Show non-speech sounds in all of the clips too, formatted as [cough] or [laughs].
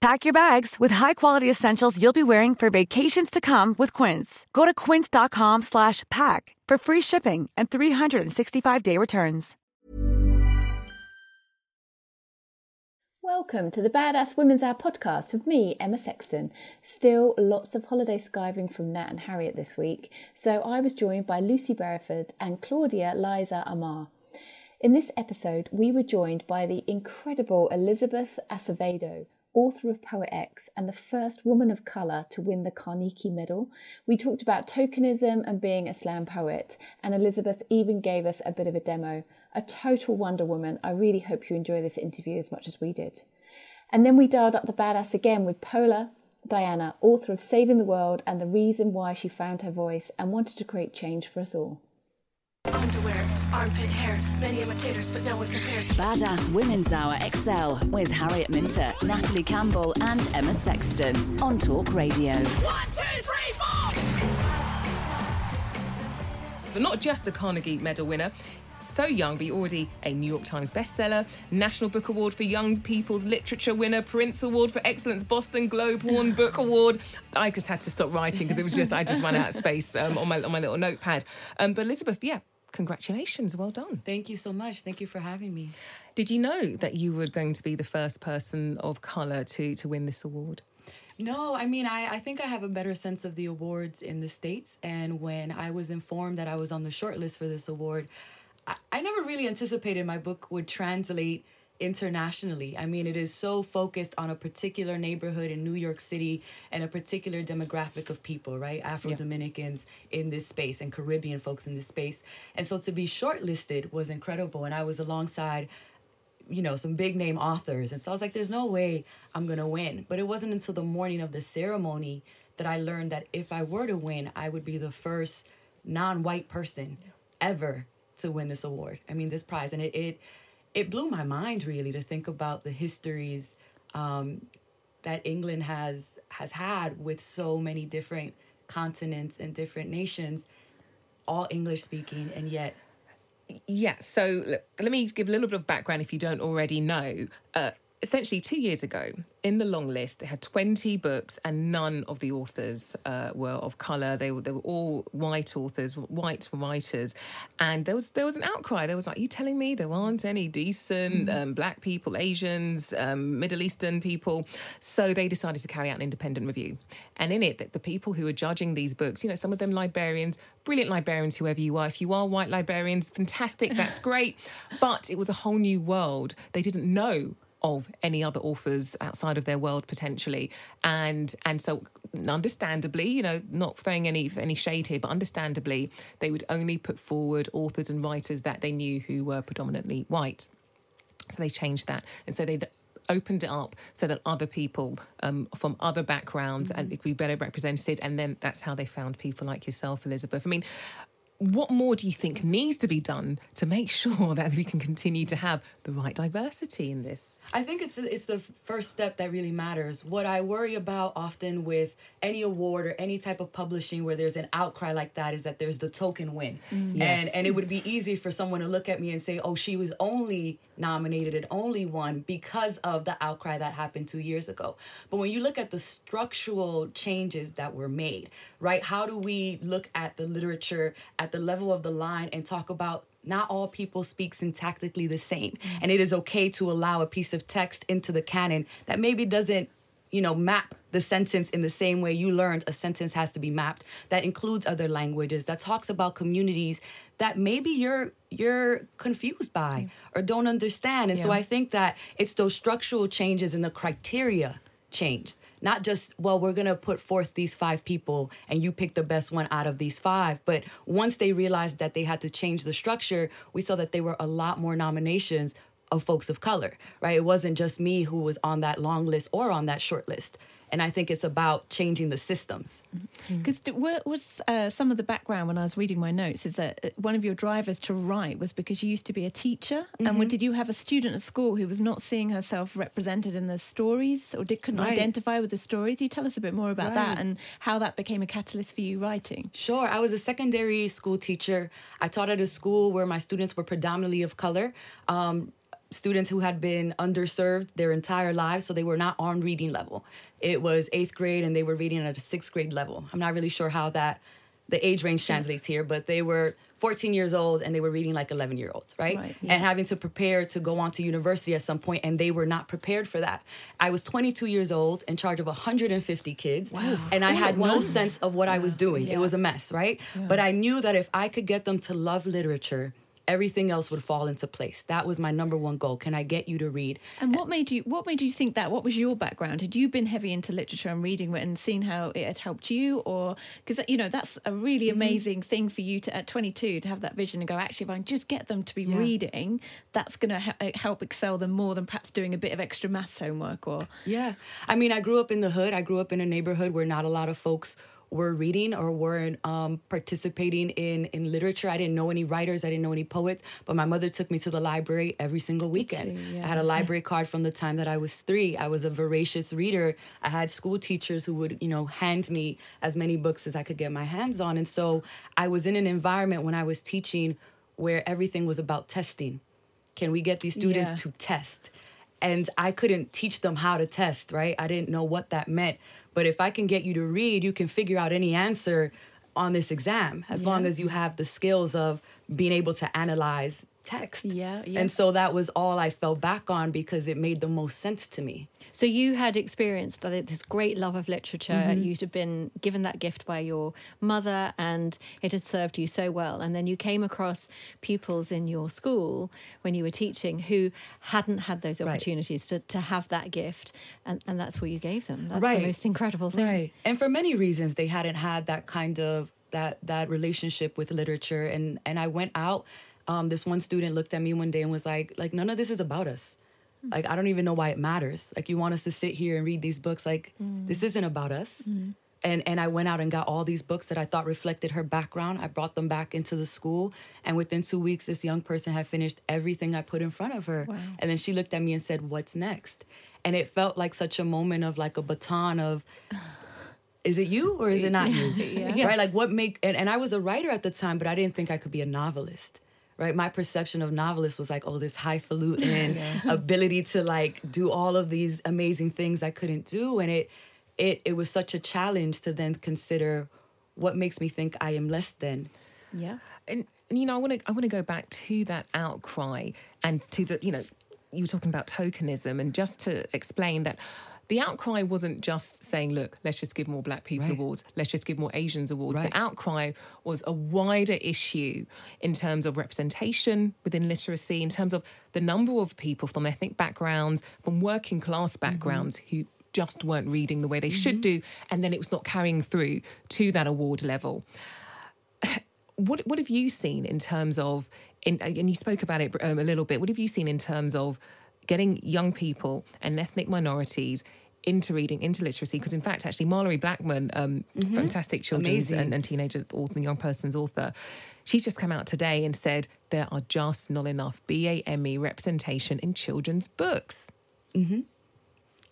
Pack your bags with high-quality essentials you'll be wearing for vacations to come with Quince. Go to quince.com slash pack for free shipping and 365-day returns. Welcome to the Badass Women's Hour podcast with me, Emma Sexton. Still lots of holiday skiving from Nat and Harriet this week, so I was joined by Lucy Beresford and Claudia Liza Armah. In this episode, we were joined by the incredible Elizabeth Acevedo, author of Poet X and the first woman of colour to win the Carnegie Medal. We talked about tokenism and being a slam poet, and Elizabeth even gave us a bit of a demo. A total Wonder Woman. I really hope you enjoy this interview as much as we did. And then we dialed up the badass again with Paola Diana, author of Saving the World and the reason why she found her voice and wanted to create change for us all. Underwear, armpit hair, many imitators, but no one compares. Badass Women's Hour XL with Harriet Minter, Natalie Campbell, and Emma Sexton on Talk Radio. One, two, three, four! But not just a Carnegie Medal winner. So young, but already a New York Times bestseller, National Book Award for Young People's Literature winner, Printz Award for Excellence, Boston Globe Horn [laughs] Book Award. I just had to stop writing because it was just I just ran out of space um, on my on my little notepad. Um, but Elizabeth, yeah, congratulations, well done. Thank you so much. Thank you for having me. Did you know that you were going to be the first person of color to to win this award? No, I mean, I, I think I have a better sense of the awards in the States. And when I was informed that I was on the shortlist for this award, I, I never really anticipated my book would translate internationally. I mean, it is so focused on a particular neighborhood in New York City and a particular demographic of people, right? Afro Dominicans in this space and Caribbean folks in this space. And so to be shortlisted was incredible. And I was alongside you know, some big name authors. And so I was like, there's no way I'm going to win. But it wasn't until the morning of the ceremony that I learned that if I were to win, I would be the first non white person ever to win this award. I mean, this prize. And it, it, it blew my mind really to think about the histories um, that England has has had with so many different continents and different nations, all English speaking, and yet Yeah, so let me give a little bit of background if you don't already know. Uh, essentially, two years ago, in the long list, they had 20 books and none of the authors uh, were of colour. They were, they were all white authors, white writers. And there was there was an outcry. There was like, you telling me there aren't any decent um, black people, Asians, um, Middle Eastern people? So they decided to carry out an independent review. And in it, the, the people who were judging these books, you know, some of them librarians, brilliant librarians, whoever you are. If you are white librarians, fantastic, that's [laughs] great. But it was a whole new world. They didn't know of any other authors outside of their world potentially. And and so understandably you know not throwing any any shade here but understandably they would only put forward authors and writers that they knew who were predominantly white. So they changed that. And so they opened it up so that other people um, from other backgrounds and it could be better represented. And then that's how they found people like yourself elizabeth. I mean what more do you think needs to be done to make sure [laughs] that we can continue to have the right diversity in this? I think it's it's the first step that really matters. What I worry about often with any award or any type of publishing where there's an outcry like that is that there's the token win. Mm. Yes. And and it would be easy for someone to look at me and say, "Oh, she was only nominated and only won because of the outcry that happened 2 years ago." But when you look at the structural changes that were made, right? How do we look at the literature at the level of the line and talk about not all people speak syntactically the same. And it is okay to allow a piece of text into the canon that maybe doesn't you know, map the sentence in the same way you learned a sentence has to be mapped that includes other languages that talks about communities that maybe you're you're confused by or don't understand. And so i think that it's those structural changes in the criteria changed. Not just well we're going to put forth these five people and you pick the best one out of these five but once they realized that they had to change the structure we saw that there were a lot more nominations of folks of color right it wasn't just me who was on that long list or on that short list and i think it's about changing the systems Because what was uh, some of the background when I was reading my notes is that uh, one of your drivers to write was because you used to be a teacher, and Mm-hmm. what, did you have a student at school who was not seeing herself represented in the stories or did, couldn't Right. identify with the stories? You tell us a bit more about that and how that became a catalyst for you writing. Sure. I was a secondary school teacher. I taught at a school where my students were predominantly of color. Um, students who had been underserved their entire lives, so they were not on reading level. It was eighth grade and they were reading at a sixth grade level. I'm not really sure how that the age range translates here, but they were 14 years old and they were reading like 11 year olds, right? Right, yeah. And having to prepare to go on to university at some point, and they were not prepared for that. I was 22 years old, in charge of 150 kids, and I had no sense of what I was doing. It was a mess, right? But I knew that if I could get them to love literature, everything else would fall into place. That was my number one goal. Can I get you to read? And what made you what made you think that? What was your background? Had you been heavy into literature and reading and seen how it had helped you, or because you know that's a really Mm-hmm. amazing thing for you to at 22 to have that vision and go actually if I can just get them to be Yeah. reading, that's going to ha- help excel them more than perhaps doing a bit of extra maths homework or Yeah. I mean, I grew up in the hood. I grew up in a neighborhood where not a lot of folks were reading or were um, participating in, in literature. I didn't know any writers, I didn't know any poets, but my mother took me to the library every single weekend. Yeah. I had a library card from the time that I was three. I was a voracious reader. I had school teachers who would, you know, hand me as many books as I could get my hands on. And so I was in an environment when I was teaching where everything was about testing. Can we get these students Yeah. to test? and I couldn't teach them how to test, right? I didn't know what that meant. But if I can get you to read, you can figure out any answer on this exam as long as you have the skills of being able to analyze text. Yeah, yeah. And so that was all I fell back on because it made the most sense to me. So you had experienced this great love of literature. Mm-hmm. You'd have been given that gift by your mother, and it had served you so well. And then you came across pupils in your school when you were teaching who hadn't had those Right. opportunities to, to have that gift, and, and that's what you gave them. That's Right. the most incredible thing. Right. And for many reasons they hadn't had that kind of that that relationship with literature and and I went out um, this one student looked at me one day and was like like none of this is about us. Mm-hmm. Like I don't even know why it matters. Like you want us to sit here and read these books like mm. this isn't about us. Mm-hmm. And and I went out and got all these books that I thought reflected her background. I brought them back into the school and within 2 weeks this young person had finished everything I put in front of her. And then she looked at me and said, "What's next?" And it felt like such a moment of like a baton of is it you or is it not [laughs] you? Right? Like what make and, and I was a writer at the time, but I didn't think I could be a novelist. Right? My perception of novelist was like, oh, this highfalutin [laughs] ability to like do all of these amazing things I couldn't do. And it it it was such a challenge to then consider what makes me think I am less than. yeah. and, and you know, I want to I want to go back to that outcry and to the you know, you were talking about tokenism, and just to explain that. The outcry wasn't just saying, look, let's just give more black people Right. awards, let's just give more Asians awards. Right. The outcry was a wider issue in terms of representation within literacy, in terms of the number of people from ethnic backgrounds, from working class backgrounds who just weren't reading the way they should do, and then it was not carrying through to that award level [sighs] what what have you seen in terms of in, and you spoke about it um, a little bit what have you seen in terms of getting young people and ethnic minorities into reading into literacy because in fact actually Malorie Blackman um, fantastic children's and, and teenager author young person's author she's just come out today and said there are just not enough BAME representation in children's books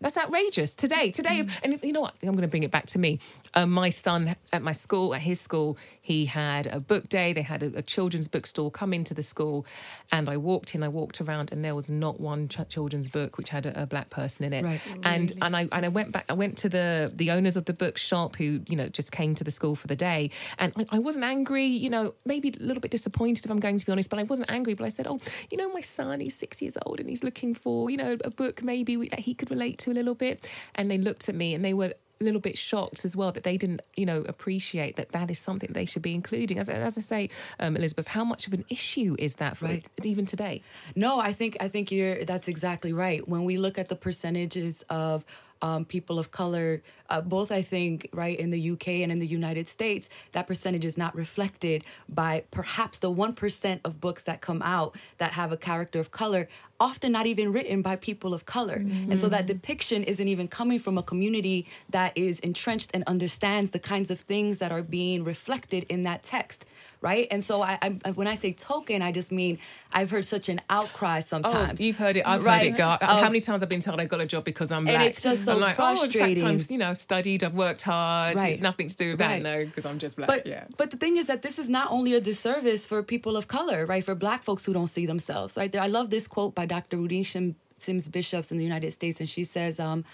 that's outrageous. Today, today, and if, you know what? I'm going to bring it back to me. Um, my son at my school, at his school, he had a book day. They had a, a children's bookstore come into the school, and I walked in. I walked around, and there was not one ch- children's book which had a, a black person in it. Right. And and I and I went back. I went to the the owners of the bookshop who you know just came to the school for the day, and I, I wasn't angry. You know, maybe a little bit disappointed if I'm going to be honest, but I wasn't angry. But I said, oh, you know, my son, he's six years old, and he's looking for you know a book maybe that he could relate to to a little bit, and they looked at me and they were a little bit shocked as well that they didn't, you know, appreciate that that is something they should be including. As, as I say, um, Elizabeth, how much of an issue is that for Right. even today? No, I think I think you're that's exactly right. When we look at the percentages of um, people of color, uh, both I think right in the UK and in the United States, that percentage is not reflected by perhaps the one percent of books that come out that have a character of color. Often not even written by people of color. And so that depiction isn't even coming from a community that is entrenched and understands the kinds of things that are being reflected in that text, right? And so I, I when I say token, I just mean I've heard such an outcry sometimes. Oh, you've heard it. I've Right. heard it. Girl. Um, How many times I've been told I got a job because I'm black? And it's just so I'm like, Oh, in frustrating. fact, I'm, you know, studied. I've worked hard. Right. Nothing to do with that. Right. No, because I'm just black. But yeah. but the thing is that this is not only a disservice for people of color, right? For black folks who don't see themselves, right? There, I love this quote by Dr. Rudine Sim- Sims Bishops in the United States, and she says, um,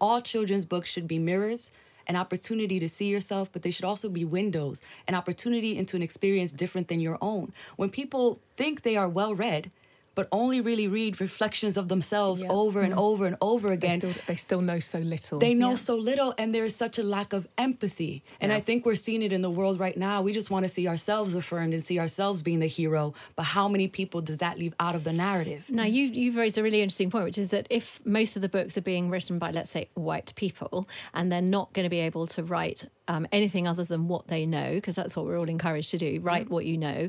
"All children's books should be mirrors." An opportunity to see yourself, but they should also be windows, an opportunity into an experience different than your own. When people think they are well read, but only really read reflections of themselves Yeah. over and over and over They again, still, they still know so little. they know so little and there is such a lack of empathy. And i think we're seeing it in the world right now. We just want to see ourselves affirmed and see ourselves being the hero but how many people does that leave out of the narrative? Now, you, you've raised a really interesting point, which is that if most of the books are being written by, let's say, white people, and they're not going to be able to write um, anything other than what they know, because that's what we're all encouraged to do, write what you know,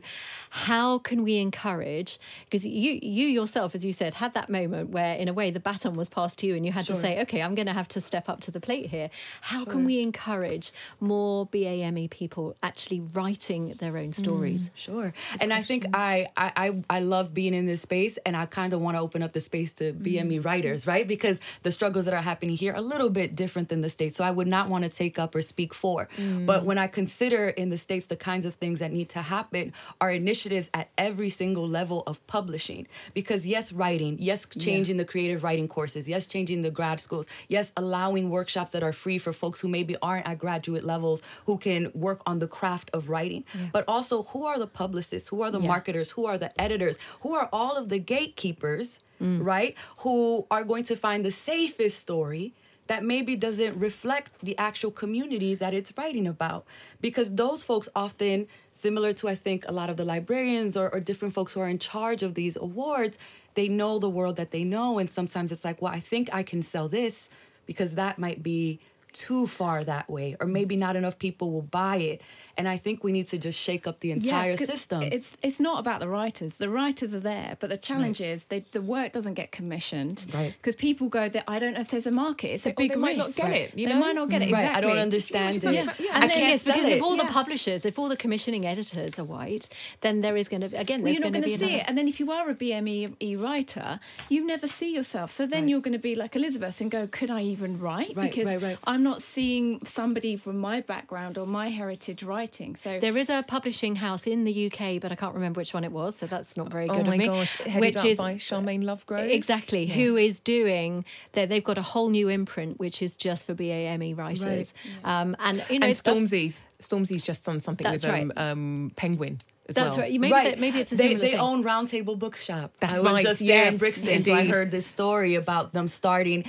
how can we encourage? Because you, you yourself, as you said, had that moment where, in a way, the baton was passed to you, and you had to say, okay, I'm going to have to step up to the plate here. How can we encourage more BAME people actually writing their own stories? Mm, sure. And I think I, I I I love being in this space and I kind of want to open up the space to BME mm. writers, right? Because the struggles that are happening here are a little bit different than the States. So I would not want to take up or speak for. But mm. when I consider in the States the kinds of things that need to happen are initiatives at every single level of publishing. Because yes, writing, yes, changing the creative writing courses, yes, changing the grad schools, yes, allowing workshops that are free for folks who maybe aren't at graduate levels who can work on the craft of writing. But also, who are the publicists? Who are the Yeah. marketers? Who are the editors? Who are all of the gatekeepers, mm. right? Who are going to find the safest story that maybe doesn't reflect the actual community that it's writing about. Because those folks often, similar to I think a lot of the librarians or, or different folks who are in charge of these awards, they know the world that they know. And sometimes it's like, well, I think I can sell this because that might be too far that way, or mm. maybe not enough people will buy it. And I think we need to just shake up the entire 'cause system. It's it's not about the writers. The writers are there, but the challenge is they, the work doesn't get commissioned. Right. Because people go, there. I don't know if there's a market. It's a Or big they might not risk. get it, you they know? might not get it. Right, I don't understand it. have- yeah. And then, can't yes, because sell if it. all the publishers, if all the commissioning editors are white, then there is going to again Well, there's you're not going to be see another- it. And then if you are a BME writer, you never see yourself. So then you're going to be like Elizabeth and go, could I even write? Right, because right, right. I'm not seeing somebody from my background or my heritage writing. So There is a publishing house in the UK, but I can't remember which one it was, so that's not very good oh of my me. gosh, headed which up is by Sharmaine Lovegrove. exactly who Yes. is doing that. They've got a whole new imprint, which is just for BAME E writers. Um, and you know, and that's- Stormzy's Stormzy's just done something That's with right. um, um, Penguin as That's well. right. Maybe right. that, maybe it's a they, similar they thing. own Roundtable Bookshop. That's I was right, just there in yes, Brixton, so I heard this story about them starting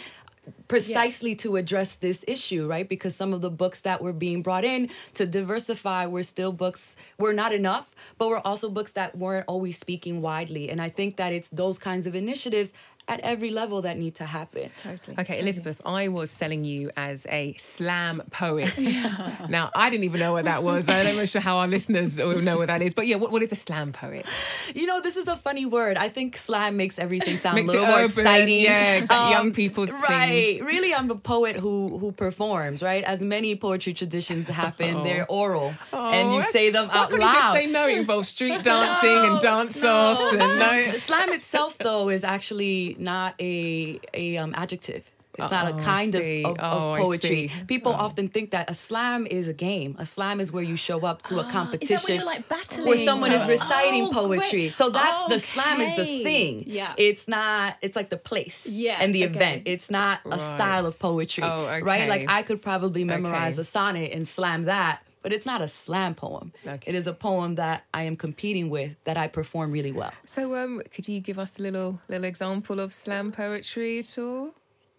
precisely to address this issue, right? Because some of the books that were being brought in to diversify were still books were not enough, but were also books that weren't always speaking widely. And I think that it's those kinds of initiatives at every level that need to happen. totally. Okay, Elizabeth, I was selling you as a slam poet. [laughs] now, I didn't even know what that was. I'm not sure how our listeners know what that is. But yeah, what, what is a slam poet? You know, this is a funny word. I think slam makes everything sound Makes a little more urban, exciting. Um, yeah, exactly. Young people's right. things. Really, I'm a poet who who performs. Right, as many poetry traditions happen, they're oral, and you Oh, say them out couldn't loud. You just say no. It involves street [laughs] dancing and dance offs and no. Slam itself, though, is actually not a a um, adjective. It's not Oh, a I kind of, of, Oh, of poetry. People often think that a slam is a game. A slam is where you show up to a competition. you're, like? Where someone is Oh, reciting great. poetry. So that's the slam is the thing. Yeah. It's not, it's like the place Yeah, and the okay. event. It's not a style of poetry. Oh, Right? Like. I could probably memorize Okay. a sonnet and slam that. But it's not a slam poem. Okay. It is a poem that I am competing with that I perform really well. So, um, could you give us a little little example of slam poetry at all?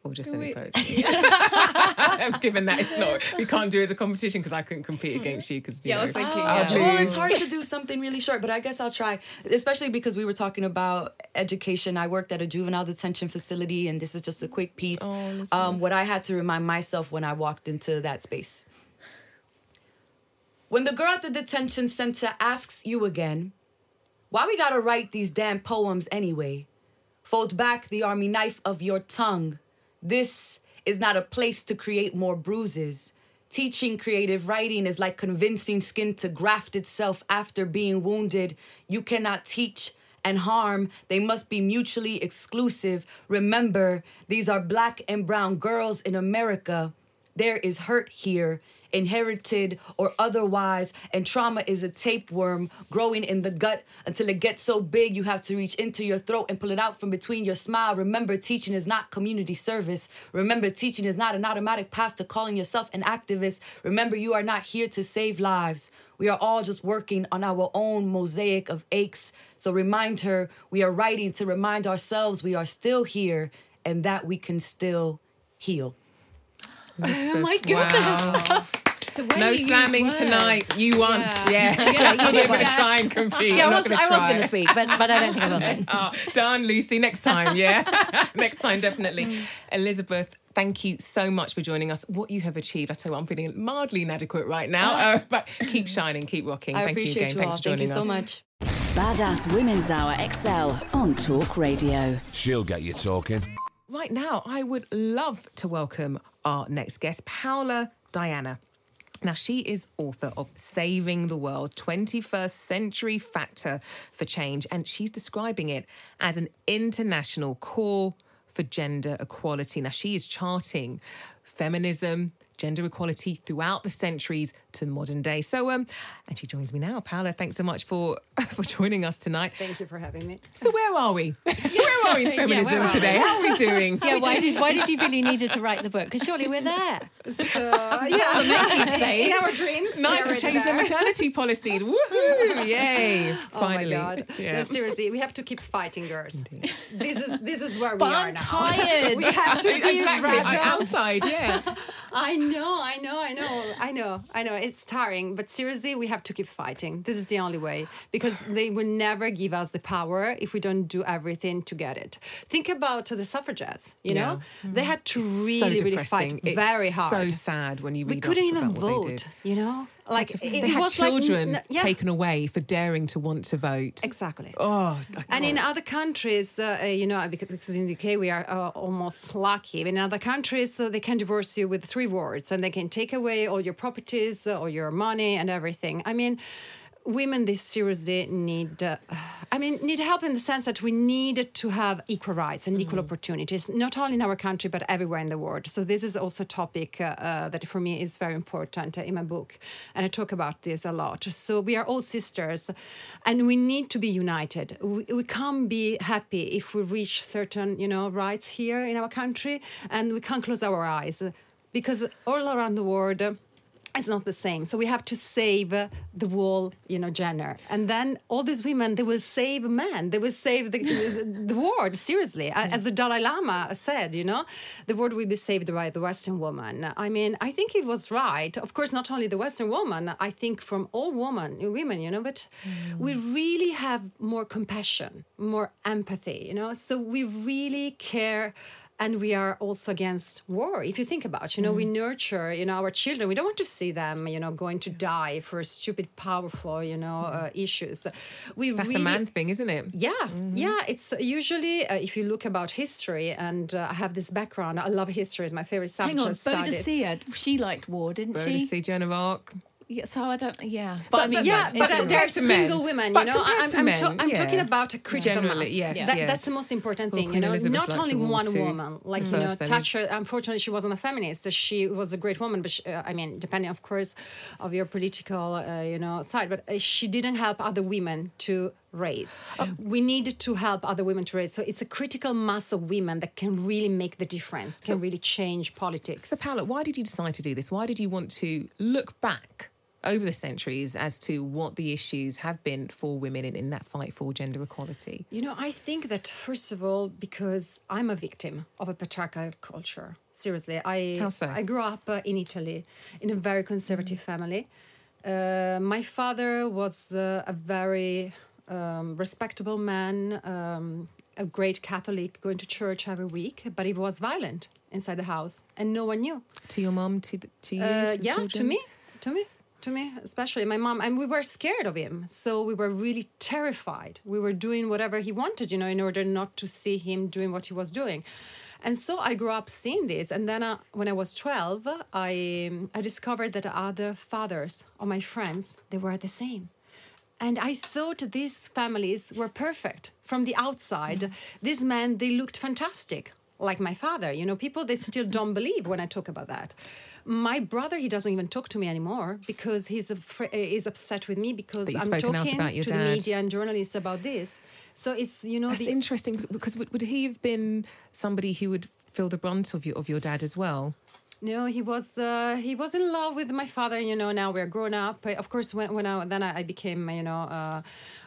or just any poetry? [laughs] [laughs] Given that it's not, we can't do it as a competition because I couldn't compete against you because you Yeah, I know, was thinking, I'd yeah. Well, it's hard to do something really short, but I guess I'll try. Especially because we were talking about education. I worked at a juvenile detention facility, and this is just a quick piece. um, what I had to remind myself when I walked into that space. When the girl at the detention center asks you again, why we gotta write these damn poems anyway? Fold back the army knife of your tongue. This is not a place to create more bruises. Teaching creative writing is like convincing skin to graft itself after being wounded. You cannot teach and harm, they must be mutually exclusive. Remember, these are black and brown girls in America. There is hurt here, inherited or otherwise, and trauma is a tapeworm growing in the gut until it gets so big you have to reach into your throat and pull it out from between your smile. Remember, teaching is not community service. Remember, teaching is not an automatic pass to calling yourself an activist. Remember, you are not here to save lives. We are all just working on our own mosaic of aches. So remind her we are writing to remind ourselves we are still here and that we can still heal. Oh my goodness. Wow. [laughs] The No slamming words. tonight. You won. Yeah. Yeah. yeah. I'm going to try and compete. Yeah, I'm I was, gonna I was try. going to speak, but, but I don't think I will. then. [laughs] Oh, done, Lucy. Next time, yeah. [laughs] [laughs] Next time, definitely. Mm. Elizabeth, thank you so much for joining us. What you have achieved, I tell you, what, I'm feeling mildly inadequate right now. Uh, but keep shining, keep rocking. I thank you again. you, Thanks all. for Thank joining you so us. much. Badass Women's Hour XL on Talk Radio. She'll get you talking. Right now, I would love to welcome our next guest, Paola Diana. Now, she is author of Saving the World 21st Century Factor for Change, and she's describing it as an international call for gender equality. Now, she is charting feminism, gender equality throughout the centuries to the modern day. So, um, and she joins me now. Paola, thanks so much for [laughs] for joining us tonight. Thank you for having me. So, where are we? [laughs] where are we in [laughs] feminism where are today? How are we doing? Yeah, why did why did you feel you needed to write the book? Because surely we're there. So, yeah, saying. in our dreams. Nine we are could already change their maternity policies. Woohoo! Yay! Finally. Oh my god! Yeah. No, seriously, we have to keep fighting, girls. This is this is where But we are I'm now. tired. we have to be exactly. I- rebels. outside, yeah. I know, I know, I know, I know, I know. It's tiring, but seriously, we have to keep fighting. This is the only way because they will never give us the power if we don't do everything to get it. Think about the suffragettes. You know, they had to really, so really fight It's very hard. So sad when you read we couldn't even vote. You know, like it- they it had was like children n- yeah. taken away for daring to want to vote. Exactly. Oh, And in other countries, uh, uh, you know, because, because in the UK we are uh, almost lucky. In other countries, uh, they can divorce you with three words, and they can take away all your properties, uh, all your money, and everything. I mean, women this seriously need. Uh, I mean, need help in the sense that we need to have equal rights and equal opportunities, not only in our country but everywhere in the world. So this is also a topic uh, uh, that for me is very important uh, in my book, and I talk about this a lot. So we are all sisters, and we need to be united. We, we can't be happy if we reach certain, you know, rights here in our country, and we can't close our eyes because all around the world. It's not the same. So we have to save the whole, you know, Jenner. And then all these women, they will save men. They will save the, the, the world, seriously. A- As the Dalai Lama said, you know, the world will be saved by the Western woman. I mean, I think it was right. Of course, not only the Western woman, I think from all women, women, you know, but mm. we really have more compassion, more empathy, you know. So we really care and we are also against war if you think about you know we nurture you know our children we don't want to see them you know going to die for stupid powerful you know uh, issues we That's really, a man thing, isn't it? yeah yeah it's usually uh, if you look about history and uh, i have this background i love history it's my favorite subject Hang on. Boadicea, she liked war, didn't she? Boadicea, Joan of Arc. Yeah, so I don't. Yeah, But, I mean, yeah, in but general. they're compared to men. single women, you But know. compared I'm, to I'm, men, to- I'm yeah. talking about a critical Generally, mass. yes, That, yeah. That's the most important Well, thing, you know. Elizabeth Not likes only one too. woman, like you know, that is. Thatcher. Unfortunately, she wasn't a feminist. She was a great woman, but she, uh, I mean, depending, of course, of your political, uh, you know, side. But uh, she didn't help other women to raise. we need to help other women to raise. So it's a critical mass of women that can really make the difference, can really change politics. So, Paola, why did you decide to do this? Why did you want to look back over the centuries as to what the issues have been for women in, in that fight for gender equality? You know, I think that first of all, because I'm a victim of a patriarchal culture. Seriously, I How so? I grew up uh, in Italy in a very conservative family. Uh, my father was uh, a very um, respectable man, um, a great Catholic, going to church every week, but he was violent inside the house, and no one knew. To your mom, to, the- to you? Uh, to yeah, to me, to me, to me, especially my mom. And we were scared of him. So we were really terrified. We were doing whatever he wanted, you know, in order not to see him doing what he was doing. And so I grew up seeing this. And then uh, when I was 12, I, I discovered that other fathers of my friends, they were the same. And I thought these families were perfect from the outside. Mm-hmm. These men, they looked fantastic, like my father. You know, people they still don't believe when I talk about that. My brother, he doesn't even talk to me anymore because he's is uh, upset with me because I'm talking about your to the media and journalists about this. So it's you know That's the, interesting because would, would he have been somebody who would feel the brunt of your of your dad as well? No, he was uh, he was in love with my father. You know, now we're grown up. Of course, when when I then I became you know uh,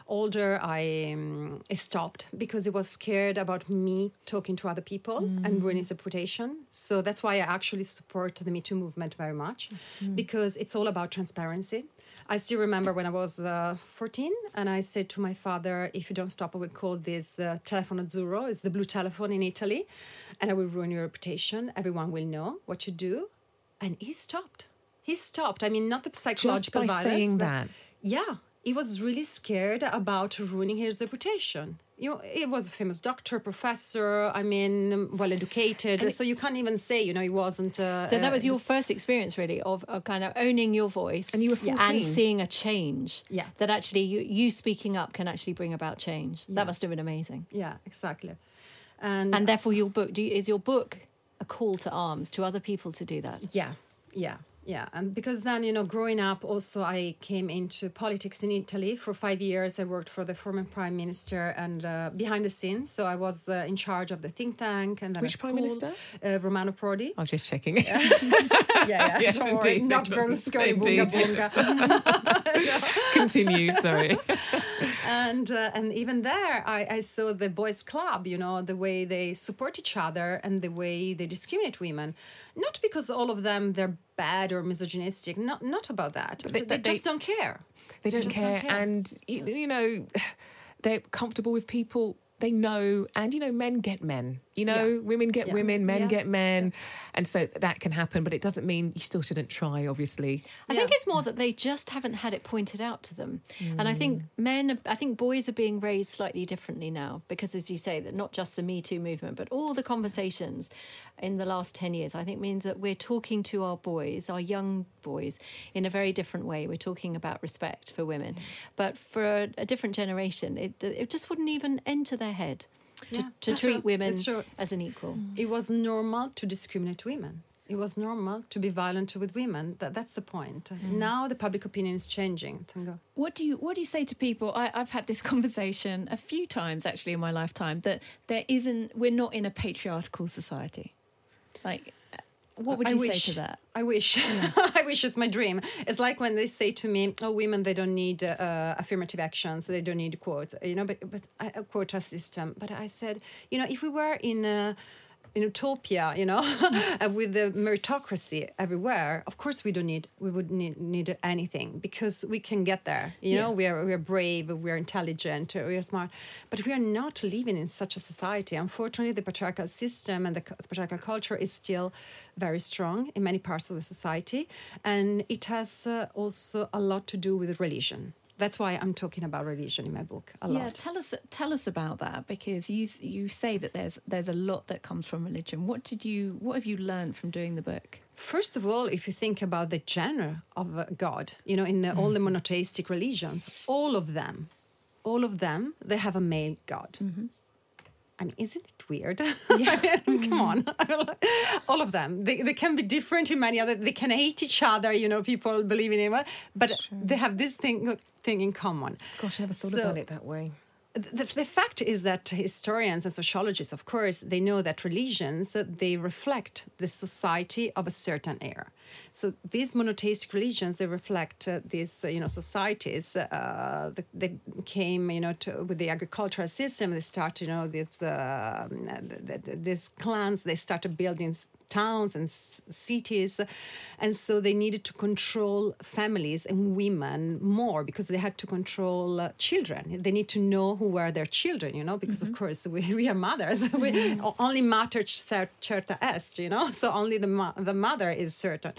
older, I, um, I stopped because he was scared about me talking to other people and ruining his reputation. So that's why I actually support the Me Too movement very much because it's all about transparency. I still remember when I was uh, 14 and I said to my father, if you don't stop, I will call this uh, telephone azzurro. It's the blue telephone in Italy. And I will ruin your reputation. Everyone will know what you do. And he stopped. He stopped. I mean, not the psychological by violence. saying that? Yeah. He was really scared about ruining his reputation. You know, he was a famous doctor, professor, I mean, well educated. So you can't even say, you know, he wasn't. Uh, So that was uh, your first experience, really, of, of kind of owning your voice, And you were 14. and seeing a change. Yeah. that actually you you speaking up can actually bring about change. Yeah. That must have been amazing. Yeah, exactly. And, And therefore, your book do you, is your book a call to arms to other people to do that. Yeah, yeah, yeah. And because then, you know, growing up, also I came into politics in Italy for five years. I worked for the former prime minister and uh, behind the scenes. So I was uh, in charge of the think tank and then Which prime minister? Uh, Romano Prodi. I was just checking. [laughs] yeah, yeah. [laughs] Yes, don't worry, indeed. not Berlusconi. [laughs] Indeed, Bunga bunga. Continue, sorry. and uh, and even there I, I saw the boys club you know the way they support each other and the way they discriminate women not because all of them they're bad or misogynistic not not about that but they- they, they- just don't care They don't just care, and you, you know [sighs] they're comfortable with people. They know, and you know, men get men. You know, Yeah. women get Yeah. women, men Yeah. get men, and so that can happen. But it doesn't mean you still shouldn't try. Obviously, I think it's more that they just haven't had it pointed out to them. And I think mm. men, I think boys are being raised slightly differently now because, as you say, that not just the Me Too movement, but all the conversations in the last 10 years, I think means that we're talking to our boys, our young boys, in a very different way. We're talking about respect for women. Mm. But for a, a different generation, it, it just wouldn't even enter their head. To, Yeah, to that's treat true. women as an equal. Mm. it was normal to discriminate women it was normal to be violent with women that, that's the point mm. now the public opinion is changing thank god What do you What do you say to people? I, I've had this [laughs] conversation a few times actually in my lifetime that there isn't. We're not in a patriarchal society. Like, what would I you wish. say to that? I wish. [laughs] I wish it's my dream. It's like when they say to me, "Oh, women, they don't need uh, affirmative action, so they don't need quote." You know, but but I- a quota system. But I said, you know, if we were in a in utopia, you know, [laughs] with the meritocracy everywhere, of course we don't need we would need need anything because we can get there. You know, we are we are brave, we are intelligent, we are smart, but we are not living in such a society. Unfortunately, the patriarchal system and the cu- patriarchal culture is still very strong in many parts of the society, and it has uh, also a lot to do with religion. That's why I'm talking about religion in my book a lot. Yeah, tell us tell us about that because you you say that there's there's a lot that comes from religion. What did you what have you learned from doing the book? First of all, if you think about the genre of uh, God, you know, in the, all the monotheistic religions, all of them, all of them, they have a male God. I mean, isn't it weird? Yeah. [laughs] Come on. [laughs] all of them. They, they can be different in many other, they can hate each other, you know, people believe in it, but they have this thing, thing in common. gosh, I never thought So- about it that way. the, the fact is that historians and sociologists of course they know that religions they reflect the society of a certain era So these monotheistic religions they reflect uh, these uh, you know societies. Uh, th- they came you know to, with the agricultural system. They started you know this uh, th- th- these clans. They started building towns and cities, and so they needed to control families and women more because they had to control uh, children. They need to know who were their children, you know, because of course we, [laughs] we are mothers. [laughs] we only mater cer- certa est, you know, [laughs] so only the the mother is certain.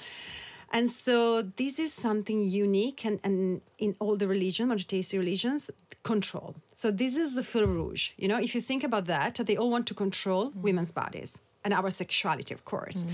And so this is something unique and, and in all the religions, monotheistic religions, control. So this is the fil rouge. You know, if you think about that, they all want to control women's bodies and our sexuality, of course.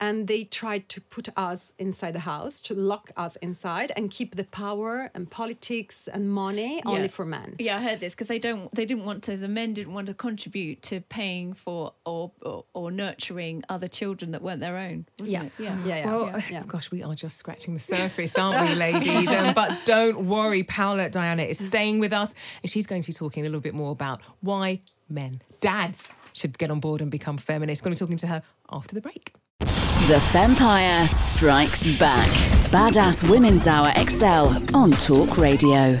And they tried to put us inside the house, to lock us inside and keep the power and politics and money only for men. Yeah, I heard this because they don't. They didn't want to. The men didn't want to contribute to paying for or or, or nurturing other children that weren't their own. wasn't Yeah. it? yeah, Yeah, yeah. Well, yeah. [laughs] gosh, we are just scratching the surface, aren't we, ladies? Um, but don't worry, Paola Diana is staying with us, and she's going to be talking a little bit more about why men, dads, should get on board and become feminists. Going to be talking to her after the break. The Fempire strikes back. Badass Women's Hour XL on Talk Radio.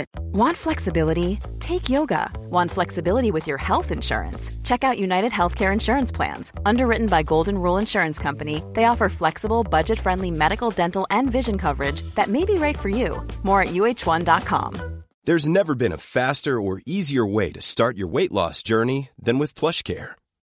Want flexibility? Take yoga. Want flexibility with your health insurance? Check out United Healthcare Insurance Plans. Underwritten by Golden Rule Insurance Company, they offer flexible, budget friendly medical, dental, and vision coverage that may be right for you. More at uh1.com. There's never been a faster or easier way to start your weight loss journey than with PlushCare.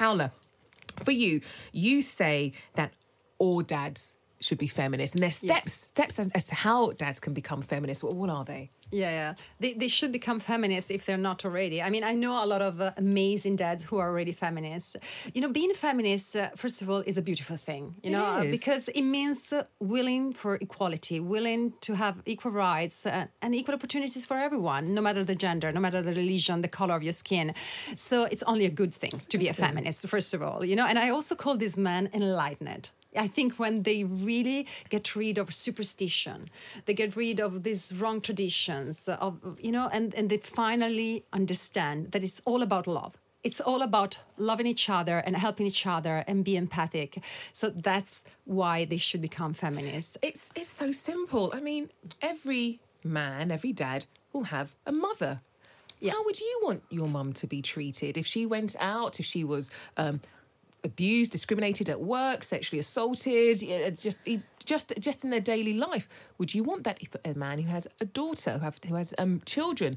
Paola, for you, you say that all dads should be feminists, and there's steps steps as, as to how dads can become feminists. What, what are they? Yeah, yeah. They, they should become feminists if they're not already. I mean, I know a lot of uh, amazing dads who are already feminists. You know, being a feminist, uh, first of all, is a beautiful thing, you It know, is. because it means uh, willing for equality, willing to have equal rights uh, and equal opportunities for everyone, no matter the gender, no matter the religion, the color of your skin. So it's only a good thing to be a feminist, first of all, you know. And I also call these men enlightened. I think when they really get rid of superstition, they get rid of these wrong traditions, of you know, and, and they finally understand that it's all about love. It's all about loving each other and helping each other and be empathic. So that's why they should become feminists. It's it's so simple. I mean, every man, every dad will have a mother. How would you want your mum to be treated if she went out, if she was um, abused, discriminated at work, sexually assaulted, just just just in their daily life? Would you want that if a man who has a daughter, who, have, who has um, children,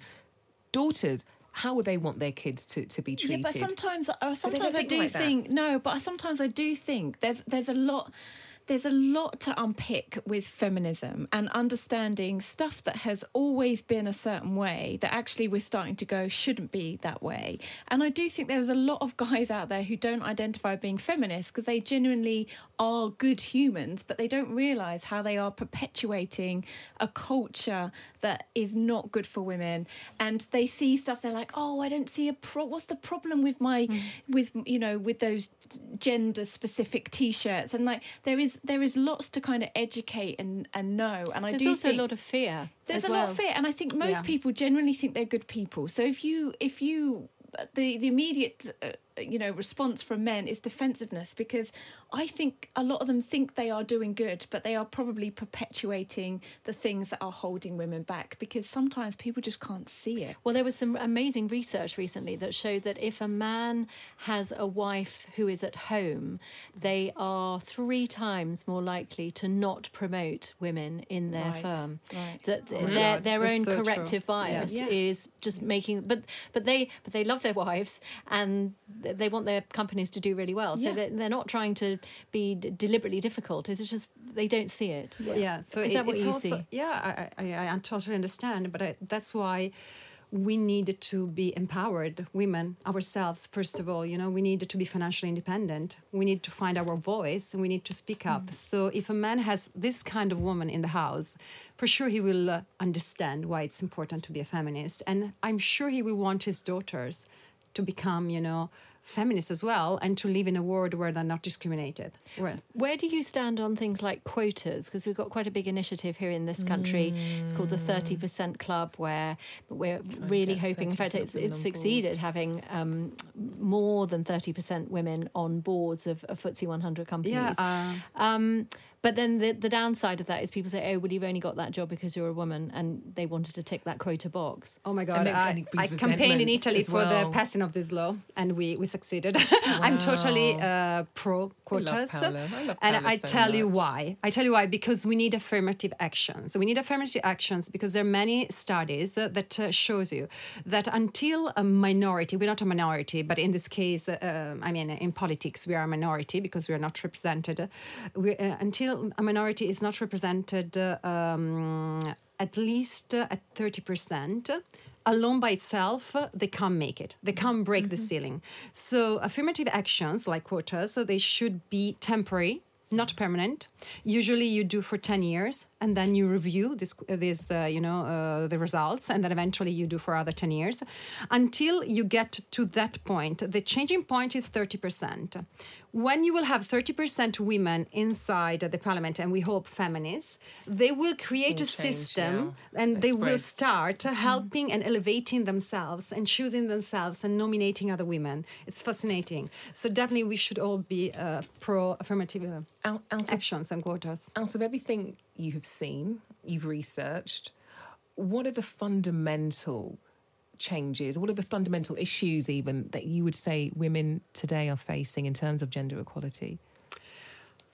daughters? How would they want their kids to, to be treated? Yeah, but sometimes, uh, sometimes I do like think no, but sometimes I do think there's there's a lot. There's a lot to unpick with feminism and understanding stuff that has always been a certain way that actually we're starting to go shouldn't be that way. And I do think there's a lot of guys out there who don't identify being feminists because they genuinely are good humans, but they don't realize how they are perpetuating a culture that is not good for women. And they see stuff, they're like, oh, I don't see a pro. What's the problem with my, mm. with, you know, with those gender specific t shirts? And like, there is, there is lots to kind of educate and, and know. And I There's do also a lot of fear. there's a lot of fear, and I think most Yeah. people generally think they're good people. So if you if you the the immediate uh, you know response from men is defensiveness because I think a lot of them think they are doing good, but they are probably perpetuating the things that are holding women back because sometimes people just can't see it. Well, there was some amazing research recently that showed that if a man has a wife who is at home, they are three times more likely to not promote women in their Right, firm. right. That Oh their God, their that's own so true. corrective bias Yeah. is just making, but but they but they love their wives and they want their companies to do really well. So Yeah. they're, they're not trying to be d- deliberately difficult. It's just they don't see it. yeah so is it- that what it's you also, see? yeah I, I, I totally understand but I, that's why we need to be empowered women ourselves first of all you know we need to be financially independent we need to find our voice and we need to speak up so if a man has this kind of woman in the house for sure he will uh, understand why it's important to be a feminist and i'm sure he will want his daughters to become you know feminists as well and to live in a world where they're not discriminated where Where do you stand on things like quotas? Because we've got quite a big initiative here in this country. It's called the Thirty Percent Club, where we're really get hoping. In fact, it's, it's on succeeded having um, more than thirty percent women on boards of, of FTSE 100 companies. yeah uh, Um, but then the, the downside of that is people say, oh, well, you've only got that job because you're a woman, and they wanted to tick that quota box. Oh my God! then- I, and it brings I campaigned in Italy as for the passing of this law, and we we succeeded. [laughs] I'm totally uh, pro quotas, I and I so tell you why. I tell you why because we need affirmative actions. We need affirmative actions because there are many studies uh, that uh, shows you that until a minority, we're not a minority, but in this case, uh, um, I mean, in politics, we are a minority because we are not represented. We, uh, until a minority is not represented. Um, at least uh, at 30% alone by itself they can't make it. They can't break the ceiling. So affirmative actions like quotas they should be temporary not permanent. Usually you do for 10 years and then you review this this uh, you know uh, the results and then eventually you do for other 10 years. Until you get to that point the changing point is 30% when you will have 30% women inside the parliament and we hope feminists they will create a change, system yeah. and they will start helping and elevating themselves and choosing themselves and nominating other women. It's fascinating. So definitely we should all be uh, pro affirmative uh, Out, out, of, actions and quotas. Out of everything you have seen, you've researched, what are the fundamental changes? all of the fundamental issues, even that you would say women today are facing in terms of gender equality?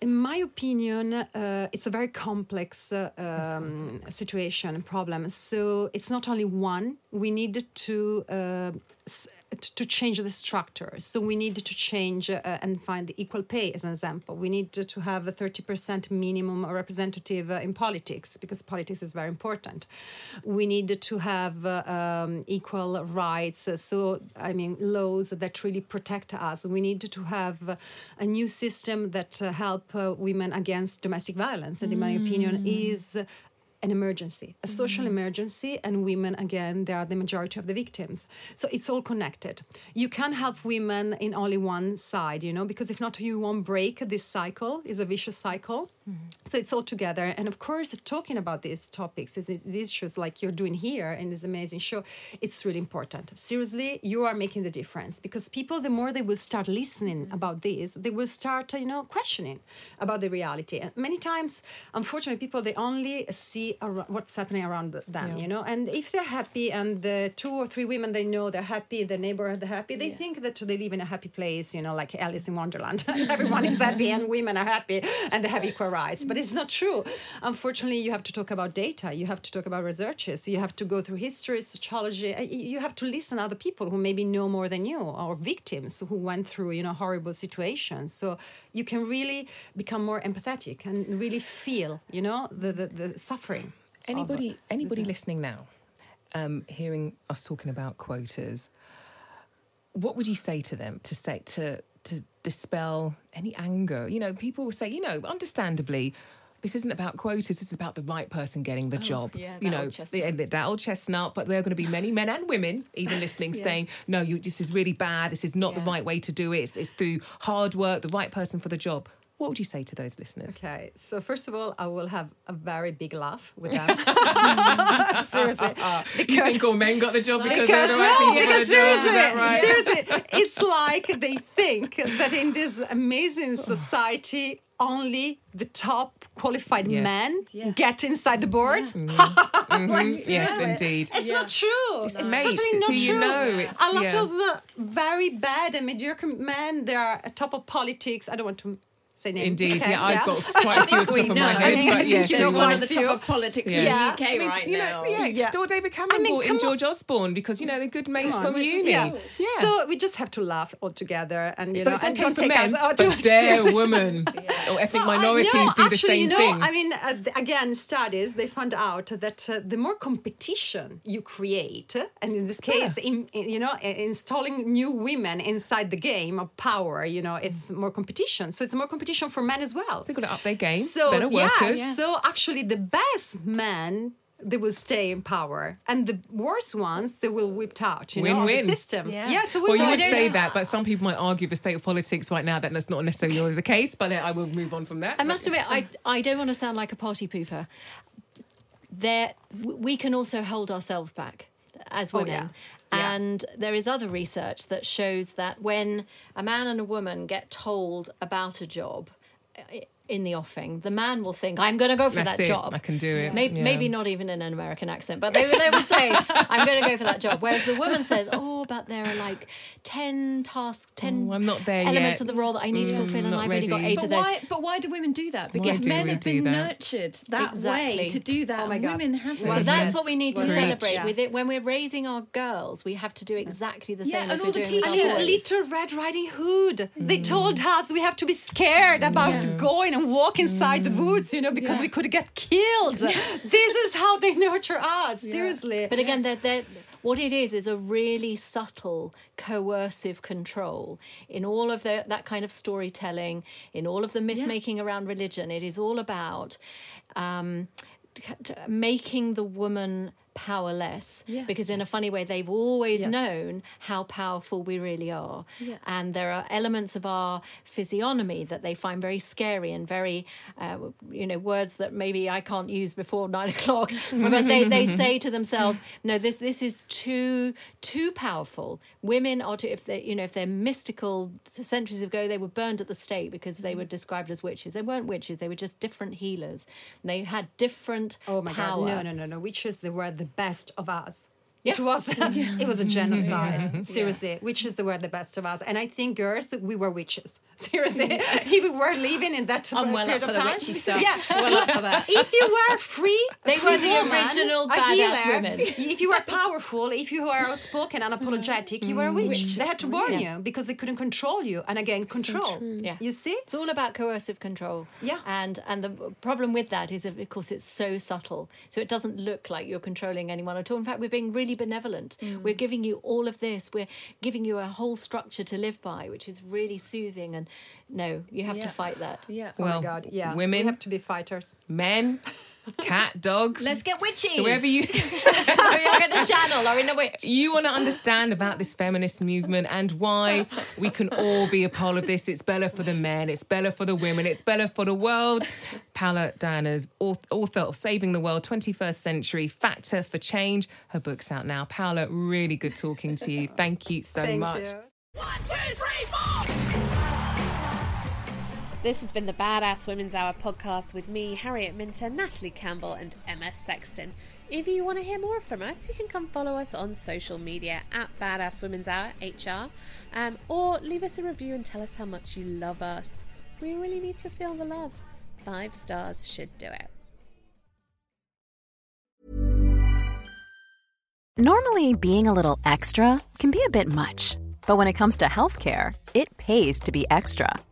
in my opinion, uh, it's a very complex, uh, um, situation and problem. So it's not only one. We need to uh, s- to change the structure. So we need to change uh, and find the equal pay as an example. We need to, have a thirty percent minimum representative uh, in politics because politics is very important. We need to have uh, um, equal rights. So I mean laws that really protect us. We need to have a new system that uh, help uh, women against domestic violence. And in my opinion, is an emergency, a mm-hmm. social emergency, and women again they are the majority of the victims. So it's all connected. You can help women in only one side, you know, because if not, you won't break this cycle. It's a vicious cycle. Mm-hmm. So it's all together. And of course, talking about these topics, these issues like you're doing here in this amazing show, it's really important. Seriously, you are making the difference because people, the more they will start listening mm-hmm. about this, they will start, you know, questioning about the reality. And many times, unfortunately, people they only see ar- what's happening around them, you know. And if they're happy, and the two or three women they know they're happy, the neighborhood they're happy, they think that they live in a happy place, you know, like Alice in Wonderland. [laughs] Everyone is happy and women are happy and they have equal rights. But it's not true. Unfortunately, you have to talk about data. You have to talk about researches. You have to go through history, sociology. uh, You have to listen to other people who maybe know more than you or victims who went through, you know, horrible situations. So you can really become more empathetic and really feel, you know, the, the, the suffering. Anybody, anybody listening now, um, hearing us talking about quotas, what would you say to them to say to to dispel any anger? You know, people will say, you know, understandably. This isn't about quotas. This is about the right person getting the job. yeah, you know, old the, chestnut. the, that old chestnut. But there are going to be many men and women, even [laughs] listening, saying, "No, you. This is really bad. This is not the right way to do it. It's, it's through hard work, the right person for the job." What would you say to those listeners? Okay, so first of all, I will have a very big laugh with them. [laughs] [laughs] seriously, you think all men got the job because, because they're the right no, people because for the job? Is seriously, that right? seriously, [laughs] it's like they think that in this amazing society, only the top qualified Yes. men get inside the boards. Mhm. Like, Yes, indeed. It's not true. It's It's, mates, totally it's not who you true. know, it's- a lot yeah. of uh, very bad and mediocre men. They are at top of politics. I don't want to Indeed, yeah, I've got quite a [laughs] few at the top of my head, but yes, you're so one of the top of politics Yeah. in Yeah. the UK I mean, right you know, now. yeah, Yeah. George David Cameron brought in. George Osborne because you know they're good mates on. from uni. Yeah. Yeah. So we just have to laugh all together and you know it's okay for men, oh, but dare [laughs] women or ethnic I- minorities do the same thing. I mean, uh, again, studies they found out that uh, the more competition you create, and in this case, you know, installing new women inside the game of power, you know, it's more competition. So it's more competition for men as well. They've got to up their game, So better workers. yeah, so actually, the best men. They will stay in power, and the worst ones they will whipped out. You know, of the Win-win. system. Yeah. Yeah, it's a Well, you would say that, but some people might argue the state of politics right now that that's not necessarily always the case. But I will move on from that. I must admit, I, I don't want to sound like a party pooper. There, we can also hold ourselves back as Oh, women. yeah. And there is other research that shows that when a man and a woman get told about a job in the offing, the man will think, I'm going to go for That's that it, job. I can do it, Maybe, yeah. maybe not even in an American accent, but they, they will say, [laughs] I'm going to go for that job. Whereas the woman says, Oh, but there are like 10 tasks, 10 Oh, I'm not there elements yet. of the role that I need to Mm, fulfill, and I've only got eight But of those. why, but why do women do that? Because do men have been that? nurtured that Exactly. way to do that. Oh my and God. women haven't. So that's said. what we need to Well celebrate Yeah. with it. When we're raising our girls, we have to do exactly the Yeah, same and as all we're the doing with I mean. Little Red Riding Hood. They told us we have to be scared about going and walk inside the woods, you know, because we could get killed. [laughs] this is how they nurture us. Seriously. But again, they're, they're, what it is is a really subtle coercive control in all of the, that kind of storytelling, in all of the myth making around religion. It is all about um, making the woman powerless Yeah. because in a funny way they've always Yes. known how powerful we really are Yeah. and there are elements of our physiognomy that they find very scary and very uh, you know words that maybe i can't use before [laughs] nine o'clock but they, they [laughs] say to themselves no this this is too too powerful women are too if they you know if they're mystical centuries ago they were burned at the stake because they were described as witches they weren't witches they were just different healers they had different Oh my power god! No, no, no, no. Witches, they were the best of us. Yeah. It was [laughs] it was a genocide. Seriously, witches they were the best of us, and I think girls we were witches. [laughs] Seriously, if we were living in that time. I'm well period up of for the time, witchy stuff. Yeah, [laughs] Well up for that. If you were free, They free were the woman, original badass healer, women. If you were powerful, if you were outspoken and apologetic, you were a witch. Mm. They had to warn Yeah. you because they couldn't control you. And again, control. Yeah. You see? It's all about coercive control. Yeah. And and the problem with that is, of course, it's so subtle. So it doesn't look like you're controlling anyone at all. In fact, we're being really benevolent. Mm. We're giving you all of this. We're giving you a whole structure to live by, which is really soothing. And no, you have to fight that. Yeah. oh Well, my God. Yeah. women- We have to be fighters. Men, cat, dog, Let's get witchy. whoever you You're in a channel or in a witch. you want to understand about this feminist movement and why we can all be a part of this. It's better for the men, it's better for the women, it's better for the world. Paola Diana's auth- author of Saving the World 21st Century Factor for Change. Her book's out now. Paula, really good talking to you. Thank you so Thank much. you. One, two, three, four. This has been the Badass Women's Hour podcast with me, Harriet Minter, Natalie Campbell, and Emma Sexton. If you want to hear more from us, you can come follow us on social media at Badass Women's Hour HR, um, or leave us a review and tell us how much you love us. We really need to feel the love. Five stars should do it. Normally, being a little extra can be a bit much, but when it comes to healthcare, it pays to be extra.